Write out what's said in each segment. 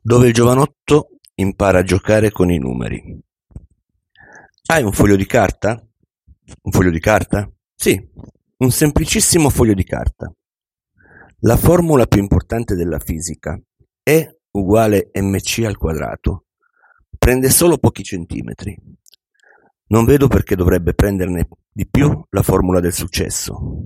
dove il giovanotto impara a giocare con i numeri. Hai un foglio di carta? Un foglio di carta? Sì, un semplicissimo foglio di carta. La formula più importante della fisica, E uguale mc al quadrato, prende solo pochi centimetri. Non vedo perché dovrebbe prenderne di più la formula del successo.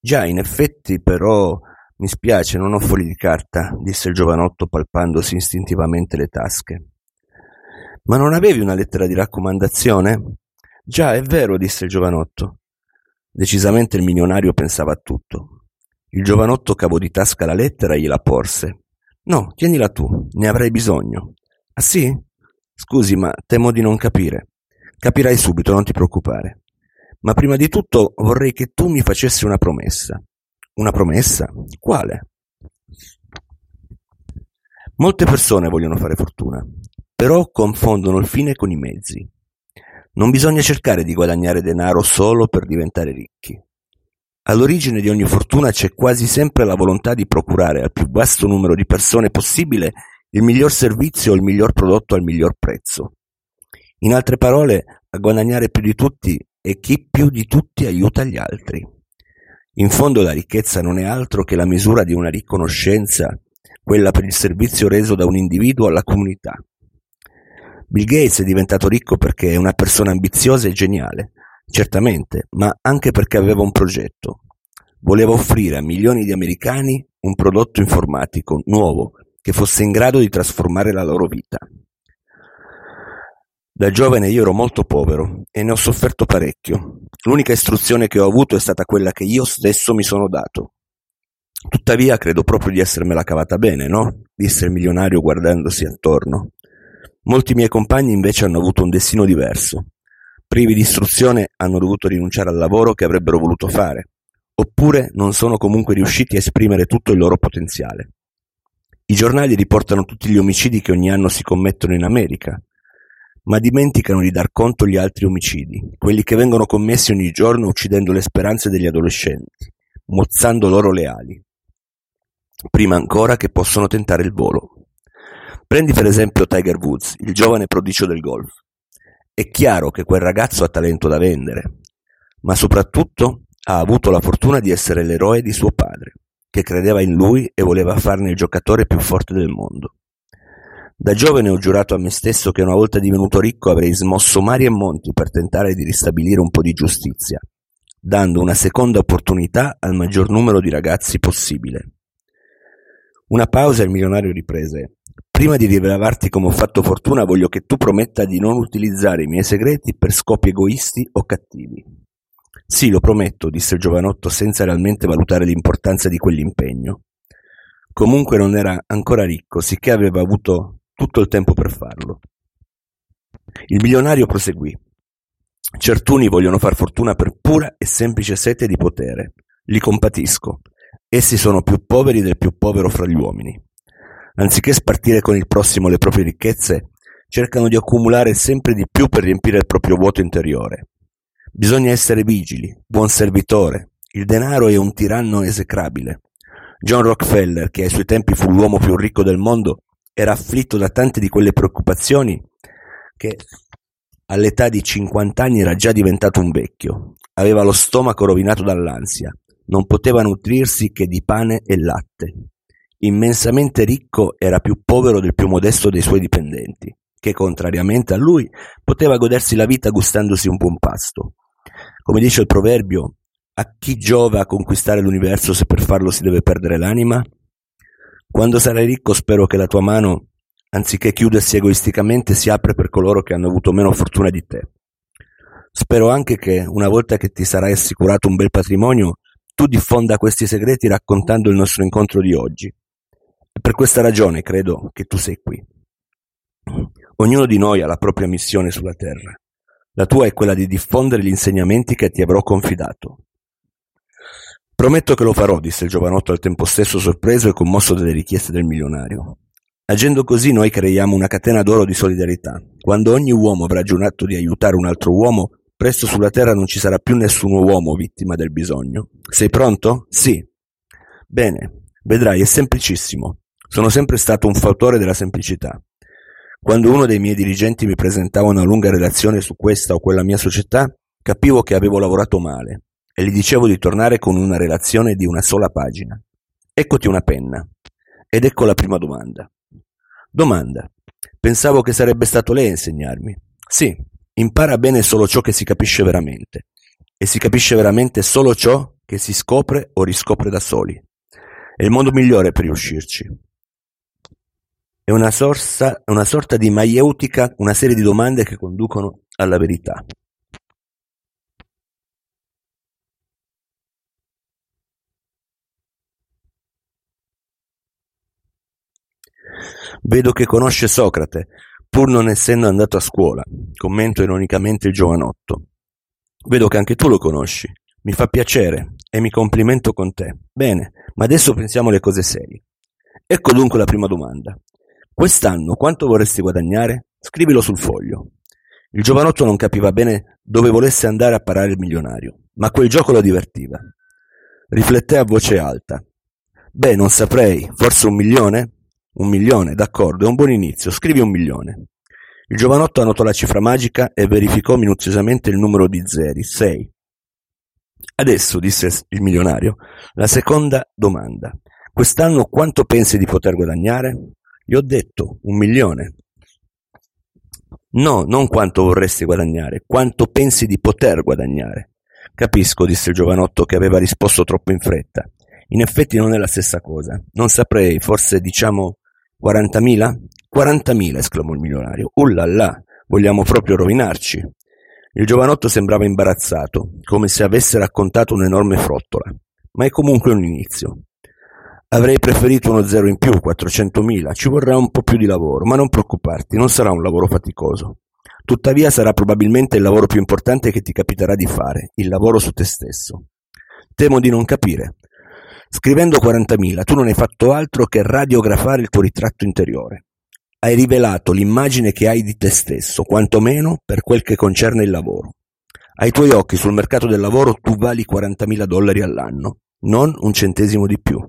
Già, in effetti, però, mi spiace, non ho fogli di carta, disse il giovanotto palpandosi istintivamente le tasche. Ma non avevi una lettera di raccomandazione? Già, è vero, disse il giovanotto. Decisamente il milionario pensava a tutto. Il giovanotto cavò di tasca la lettera e gliela porse. No, tienila tu, ne avrai bisogno. Ah sì? Scusi, ma temo di non capire. Capirai subito, non ti preoccupare. Ma prima di tutto vorrei che tu mi facessi una promessa. Una promessa? Quale? Molte persone vogliono fare fortuna, però confondono il fine con i mezzi. Non bisogna cercare di guadagnare denaro solo per diventare ricchi. All'origine di ogni fortuna c'è quasi sempre la volontà di procurare al più vasto numero di persone possibile il miglior servizio o il miglior prodotto al miglior prezzo. In altre parole, a guadagnare più di tutti è chi più di tutti aiuta gli altri. In fondo la ricchezza non è altro che la misura di una riconoscenza, quella per il servizio reso da un individuo alla comunità. Bill Gates è diventato ricco perché è una persona ambiziosa e geniale, certamente, ma anche perché aveva un progetto. Voleva offrire a milioni di americani un prodotto informatico nuovo che fosse in grado di trasformare la loro vita. Da giovane io ero molto povero e ne ho sofferto parecchio. L'unica istruzione che ho avuto è stata quella che io stesso mi sono dato. Tuttavia credo proprio di essermela cavata bene, no? disse il milionario guardandosi attorno. Molti miei compagni invece hanno avuto un destino diverso. Privi di istruzione hanno dovuto rinunciare al lavoro che avrebbero voluto fare, oppure non sono comunque riusciti a esprimere tutto il loro potenziale. I giornali riportano tutti gli omicidi che ogni anno si commettono in America, ma dimenticano di dar conto gli altri omicidi, quelli che vengono commessi ogni giorno uccidendo le speranze degli adolescenti, mozzando loro le ali, prima ancora che possono tentare il volo. Prendi per esempio Tiger Woods, il giovane prodigio del golf. È chiaro che quel ragazzo ha talento da vendere, ma soprattutto ha avuto la fortuna di essere l'eroe di suo padre, che credeva in lui e voleva farne il giocatore più forte del mondo. Da giovane ho giurato a me stesso che una volta divenuto ricco avrei smosso mari e monti per tentare di ristabilire un po' di giustizia, dando una seconda opportunità al maggior numero di ragazzi possibile. Una pausa e il milionario riprese. Prima di rivelarti come ho fatto fortuna voglio che tu prometta di non utilizzare i miei segreti per scopi egoisti o cattivi. Sì, lo prometto, disse il giovanotto senza realmente valutare l'importanza di quell'impegno. Comunque non era ancora ricco, sicché aveva avuto tutto il tempo per farlo. Il milionario proseguì. Certuni vogliono far fortuna per pura e semplice sete di potere. Li compatisco. Essi sono più poveri del più povero fra gli uomini. Anziché spartire con il prossimo le proprie ricchezze, cercano di accumulare sempre di più per riempire il proprio vuoto interiore. Bisogna essere vigili, buon servitore. Il denaro è un tiranno esecrabile. John Rockefeller, che ai suoi tempi fu l'uomo più ricco del mondo, era afflitto da tante di quelle preoccupazioni che all'età di cinquant'anni era già diventato un vecchio. Aveva lo stomaco rovinato dall'ansia, non poteva nutrirsi che di pane e latte. Immensamente ricco era più povero del più modesto dei suoi dipendenti, che contrariamente a lui poteva godersi la vita gustandosi un buon pasto. Come dice il proverbio, a chi giova a conquistare l'universo se per farlo si deve perdere l'anima? Quando sarai ricco spero che la tua mano, anziché chiudersi egoisticamente, si apre per coloro che hanno avuto meno fortuna di te. Spero anche che, una volta che ti sarai assicurato un bel patrimonio, tu diffonda questi segreti raccontando il nostro incontro di oggi. E per questa ragione credo che tu sei qui. Ognuno di noi ha la propria missione sulla terra. La tua è quella di diffondere gli insegnamenti che ti avrò confidato. Prometto che lo farò, disse il giovanotto al tempo stesso sorpreso e commosso dalle richieste del milionario. Agendo così noi creiamo una catena d'oro di solidarietà. Quando ogni uomo avrà giurato di aiutare un altro uomo, presto sulla terra non ci sarà più nessun uomo vittima del bisogno. Sei pronto? Sì. Bene, vedrai, è semplicissimo. Sono sempre stato un fautore della semplicità. Quando uno dei miei dirigenti mi presentava una lunga relazione su questa o quella mia società, capivo che avevo lavorato male e gli dicevo di tornare con una relazione di una sola pagina. Eccoti una penna. Ed ecco la prima domanda. Domanda. Pensavo che sarebbe stato lei a insegnarmi. Sì, impara bene solo ciò che si capisce veramente. E si capisce veramente solo ciò che si scopre o riscopre da soli. È il modo migliore per riuscirci. È una, sorsa, una sorta di maieutica, una serie di domande che conducono alla verità. Vedo che conosce Socrate, pur non essendo andato a scuola, commento ironicamente il giovanotto. Vedo che anche tu lo conosci. Mi fa piacere e mi complimento con te. Bene, ma adesso pensiamo alle cose serie. Ecco dunque la prima domanda. Quest'anno quanto vorresti guadagnare? Scrivilo sul foglio. Il giovanotto non capiva bene dove volesse andare a parare il milionario, ma quel gioco lo divertiva. Rifletté a voce alta. Beh, non saprei, forse un milione? Un milione, d'accordo, è un buon inizio, scrivi un milione. Il giovanotto annotò la cifra magica e verificò minuziosamente il numero di zeri, sei. Adesso, disse il milionario, la seconda domanda. Quest'anno quanto pensi di poter guadagnare? Gli ho detto un milione. No, non quanto vorresti guadagnare, quanto pensi di poter guadagnare. Capisco, disse il giovanotto che aveva risposto troppo in fretta. In effetti non è la stessa cosa. Non saprei, forse diciamo 40.000? 40.000, esclamò il milionario. Ullala, vogliamo proprio rovinarci. Il giovanotto sembrava imbarazzato, come se avesse raccontato un'enorme frottola. Ma è comunque un inizio. Avrei preferito uno zero in più, 400.000. Ci vorrà un po' più di lavoro, ma non preoccuparti, non sarà un lavoro faticoso. Tuttavia sarà probabilmente il lavoro più importante che ti capiterà di fare, il lavoro su te stesso. Temo di non capire. Scrivendo 40.000 tu non hai fatto altro che radiografare il tuo ritratto interiore. Hai rivelato l'immagine che hai di te stesso, quantomeno per quel che concerne il lavoro. Ai tuoi occhi sul mercato del lavoro tu vali 40.000 dollari all'anno, non un centesimo di più.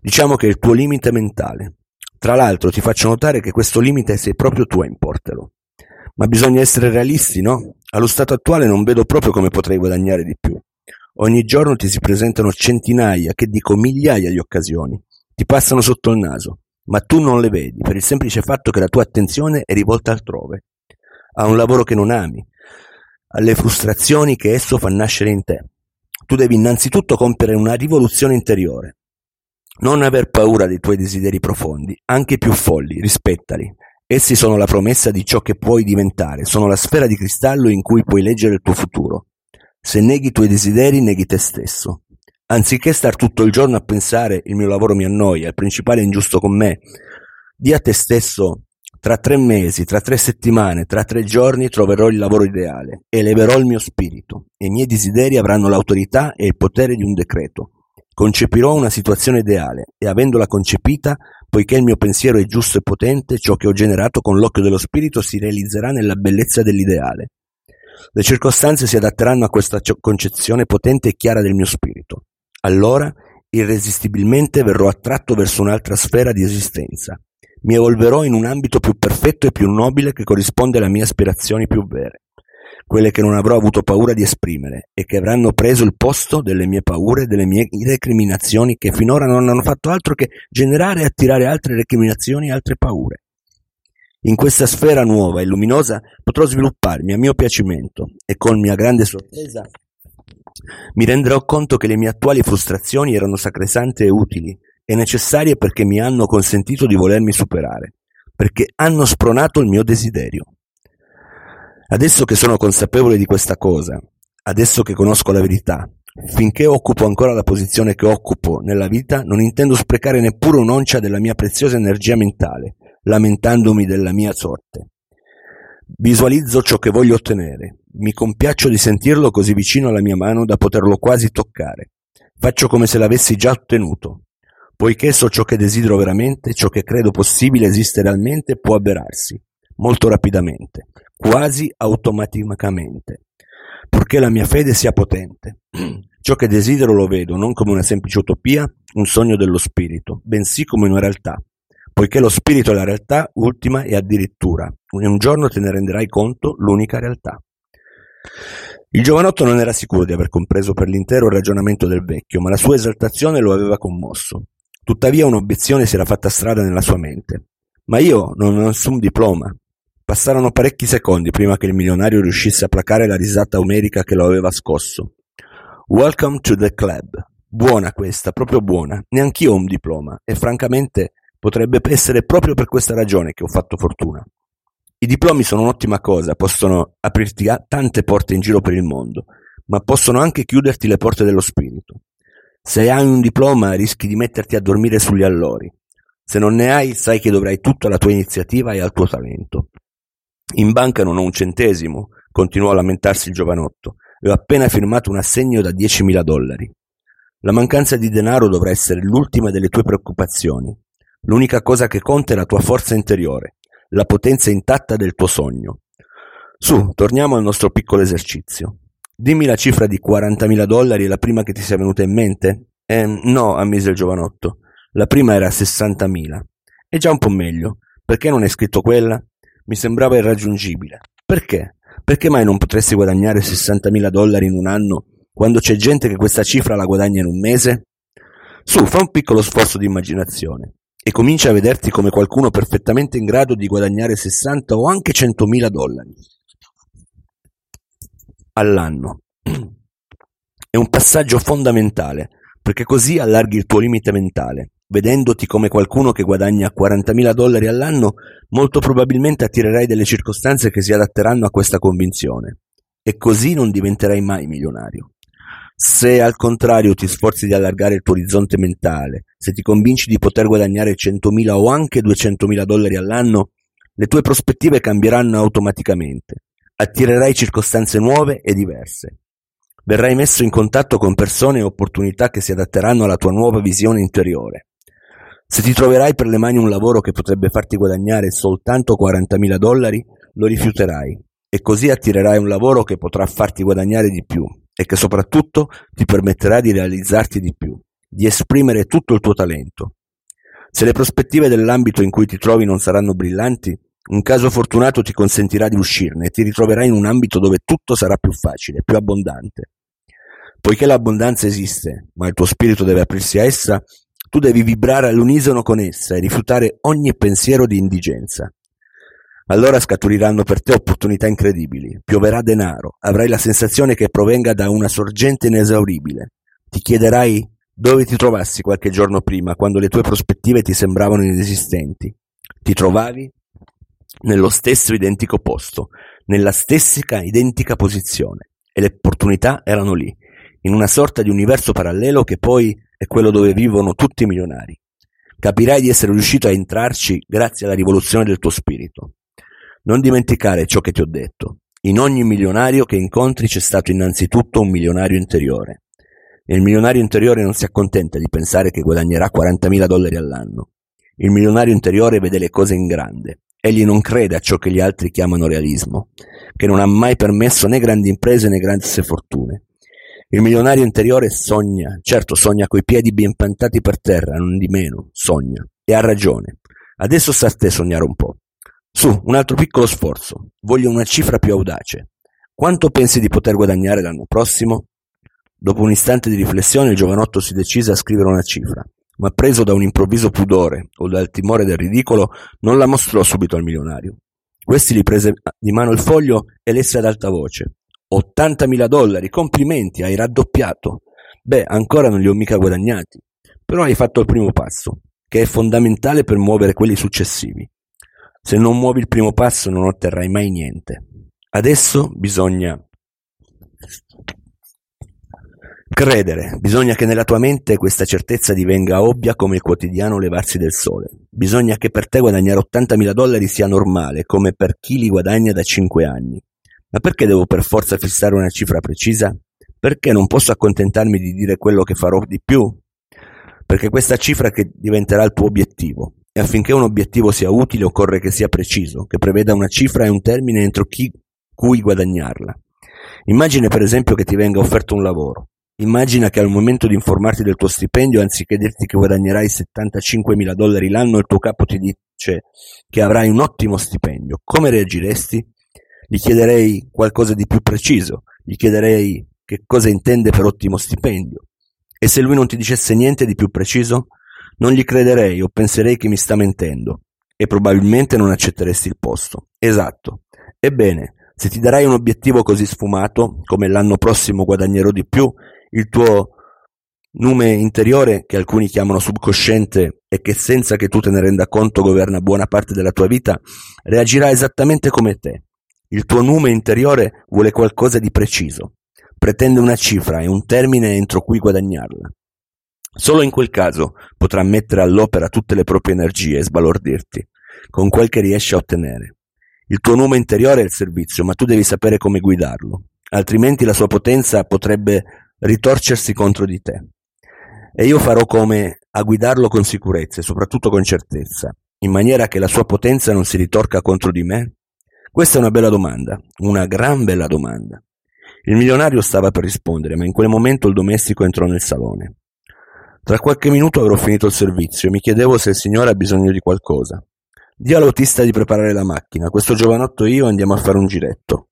Diciamo che è il tuo limite mentale. Tra l'altro ti faccio notare che questo limite sei proprio tu a importelo. Ma bisogna essere realisti, no? Allo stato attuale non vedo proprio come potrei guadagnare di più. Ogni giorno ti si presentano centinaia, che dico migliaia di occasioni. Ti passano sotto il naso, ma tu non le vedi per il semplice fatto che la tua attenzione è rivolta altrove. A un lavoro che non ami, alle frustrazioni che esso fa nascere in te. Tu devi innanzitutto compiere una rivoluzione interiore. Non aver paura dei tuoi desideri profondi, anche più folli, rispettali. Essi sono la promessa di ciò che puoi diventare, sono la sfera di cristallo in cui puoi leggere il tuo futuro. Se neghi i tuoi desideri, neghi te stesso. Anziché star tutto il giorno a pensare il mio lavoro mi annoia, il principale è ingiusto con me, di a te stesso tra tre mesi, tra tre settimane, tra tre giorni troverò il lavoro ideale, eleverò il mio spirito e i miei desideri avranno l'autorità e il potere di un decreto. Concepirò una situazione ideale e avendola concepita, poiché il mio pensiero è giusto e potente, ciò che ho generato con l'occhio dello spirito si realizzerà nella bellezza dell'ideale. Le circostanze si adatteranno a questa concezione potente e chiara del mio spirito. Allora, irresistibilmente verrò attratto verso un'altra sfera di esistenza. Mi evolverò in un ambito più perfetto e più nobile che corrisponde alle mie aspirazioni più vere, quelle che non avrò avuto paura di esprimere e che avranno preso il posto delle mie paure e delle mie recriminazioni che finora non hanno fatto altro che generare e attirare altre recriminazioni e altre paure. In questa sfera nuova e luminosa potrò svilupparmi a mio piacimento e con mia grande sorpresa mi renderò conto che le mie attuali frustrazioni erano sacrosante e utili e necessarie perché mi hanno consentito di volermi superare, perché hanno spronato il mio desiderio. Adesso che sono consapevole di questa cosa, adesso che conosco la verità, finché occupo ancora la posizione che occupo nella vita, non intendo sprecare neppure un'oncia della mia preziosa energia mentale, lamentandomi della mia sorte. Visualizzo ciò che voglio ottenere, mi compiaccio di sentirlo così vicino alla mia mano da poterlo quasi toccare. Faccio come se l'avessi già ottenuto. Poiché so ciò che desidero veramente, ciò che credo possibile esiste realmente può avverarsi, molto rapidamente, quasi automaticamente, purché la mia fede sia potente. Ciò che desidero lo vedo non come una semplice utopia, un sogno dello spirito, bensì come una realtà, poiché lo spirito è la realtà ultima e addirittura, un giorno te ne renderai conto, l'unica realtà. Il giovanotto non era sicuro di aver compreso per l'intero il ragionamento del vecchio, ma la sua esaltazione lo aveva commosso. Tuttavia un'obiezione si era fatta strada nella sua mente. Ma io non ho nessun diploma. Passarono parecchi secondi prima che il milionario riuscisse a placare la risata omerica che lo aveva scosso. Welcome to the club. Buona questa, proprio buona. Neanch'io ho un diploma e francamente potrebbe essere proprio per questa ragione che ho fatto fortuna. I diplomi sono un'ottima cosa, possono aprirti tante porte in giro per il mondo, ma possono anche chiuderti le porte dello spirito. Se hai un diploma rischi di metterti a dormire sugli allori. Se non ne hai, sai che dovrai tutto alla tua iniziativa e al tuo talento. In banca non ho un centesimo, continuò a lamentarsi il giovanotto, e ho appena firmato un assegno da 10.000 dollari. La mancanza di denaro dovrà essere l'ultima delle tue preoccupazioni. L'unica cosa che conta è la tua forza interiore, la potenza intatta del tuo sogno. Su, torniamo al nostro piccolo esercizio. Dimmi la cifra di 40.000 dollari la prima che ti sia venuta in mente? Eh, no, ammise il giovanotto. La prima era 60.000. È già un po' meglio. Perché non hai scritto quella? Mi sembrava irraggiungibile. Perché? Perché mai non potresti guadagnare 60.000 dollari in un anno quando c'è gente che questa cifra la guadagna in un mese? Su, fa un piccolo sforzo di immaginazione e comincia a vederti come qualcuno perfettamente in grado di guadagnare 60 o anche 100.000 dollari all'anno. È un passaggio fondamentale, perché così allarghi il tuo limite mentale. Vedendoti come qualcuno che guadagna 40.000 dollari all'anno, molto probabilmente attirerai delle circostanze che si adatteranno a questa convinzione. E così non diventerai mai milionario. Se al contrario ti sforzi di allargare il tuo orizzonte mentale, se ti convinci di poter guadagnare 100.000 o anche 200.000 dollari all'anno, le tue prospettive cambieranno automaticamente. Attirerai circostanze nuove e diverse. Verrai messo in contatto con persone e opportunità che si adatteranno alla tua nuova visione interiore. Se ti troverai per le mani un lavoro che potrebbe farti guadagnare soltanto 40.000 dollari, lo rifiuterai e così attirerai un lavoro che potrà farti guadagnare di più e che soprattutto ti permetterà di realizzarti di più, di esprimere tutto il tuo talento. Se le prospettive dell'ambito in cui ti trovi non saranno brillanti, un caso fortunato ti consentirà di uscirne e ti ritroverai in un ambito dove tutto sarà più facile, più abbondante. Poiché l'abbondanza esiste, ma il tuo spirito deve aprirsi a essa, tu devi vibrare all'unisono con essa e rifiutare ogni pensiero di indigenza. Allora scaturiranno per te opportunità incredibili, pioverà denaro, avrai la sensazione che provenga da una sorgente inesauribile. Ti chiederai dove ti trovassi qualche giorno prima, quando le tue prospettive ti sembravano inesistenti. Ti trovavi nello stesso identico posto, nella stessa identica posizione, e le opportunità erano lì, in una sorta di universo parallelo che poi è quello dove vivono tutti i milionari. Capirai di essere riuscito a entrarci grazie alla rivoluzione del tuo spirito. Non dimenticare ciò che ti ho detto. In ogni milionario che incontri c'è stato innanzitutto un milionario interiore. E il milionario interiore non si accontenta di pensare che guadagnerà 40.000 dollari all'anno. Il milionario interiore vede le cose in grande. Egli non crede a ciò che gli altri chiamano realismo, che non ha mai permesso né grandi imprese né grandi fortune. Il milionario interiore sogna, certo sogna coi piedi ben piantati per terra, non di meno, sogna. E ha ragione. Adesso sta a te sognare un po'. Su, un altro piccolo sforzo. Voglio una cifra più audace. Quanto pensi di poter guadagnare l'anno prossimo? Dopo un istante di riflessione il giovanotto si decise a scrivere una cifra, ma preso da un improvviso pudore o dal timore del ridicolo, non la mostrò subito al milionario. Questi gli prese di mano il foglio e lesse ad alta voce. 80.000 dollari, complimenti, hai raddoppiato. Beh, ancora non li ho mica guadagnati, però hai fatto il primo passo, che è fondamentale per muovere quelli successivi. Se non muovi il primo passo non otterrai mai niente. Adesso bisogna credere, bisogna che nella tua mente questa certezza divenga ovvia come il quotidiano levarsi del sole. Bisogna che per te guadagnare 80.000 dollari sia normale, come per chi li guadagna da 5 anni. Ma perché devo per forza fissare una cifra precisa? Perché non posso accontentarmi di dire quello che farò di più? Perché questa cifra che diventerà il tuo obiettivo. E affinché un obiettivo sia utile occorre che sia preciso, che preveda una cifra e un termine entro chi, cui guadagnarla. Immagine per esempio che ti venga offerto un lavoro. Immagina che al momento di informarti del tuo stipendio, anziché dirti che guadagnerai 75.000 dollari l'anno, il tuo capo ti dice che avrai un ottimo stipendio. Come reagiresti? Gli chiederei qualcosa di più preciso, gli chiederei che cosa intende per ottimo stipendio. E se lui non ti dicesse niente di più preciso? Non gli crederei o penserei che mi sta mentendo e probabilmente non accetteresti il posto. Esatto. Ebbene, se ti darai un obiettivo così sfumato, come l'anno prossimo guadagnerò di più, il tuo nume interiore, che alcuni chiamano subconsciente e che senza che tu te ne renda conto governa buona parte della tua vita, reagirà esattamente come te. Il tuo nume interiore vuole qualcosa di preciso, pretende una cifra e un termine entro cui guadagnarla. Solo in quel caso potrà mettere all'opera tutte le proprie energie e sbalordirti, con quel che riesce a ottenere. Il tuo nome interiore è il servizio, ma tu devi sapere come guidarlo, altrimenti la sua potenza potrebbe ritorcersi contro di te. E io farò come a guidarlo con sicurezza e soprattutto con certezza, in maniera che la sua potenza non si ritorca contro di me? Questa è una bella domanda, una gran bella domanda. Il milionario stava per rispondere, ma in quel momento il domestico entrò nel salone. Tra qualche minuto avrò finito il servizio e mi chiedevo se il signore ha bisogno di qualcosa. Dì all'autista di preparare la macchina, questo giovanotto e io andiamo a fare un giretto.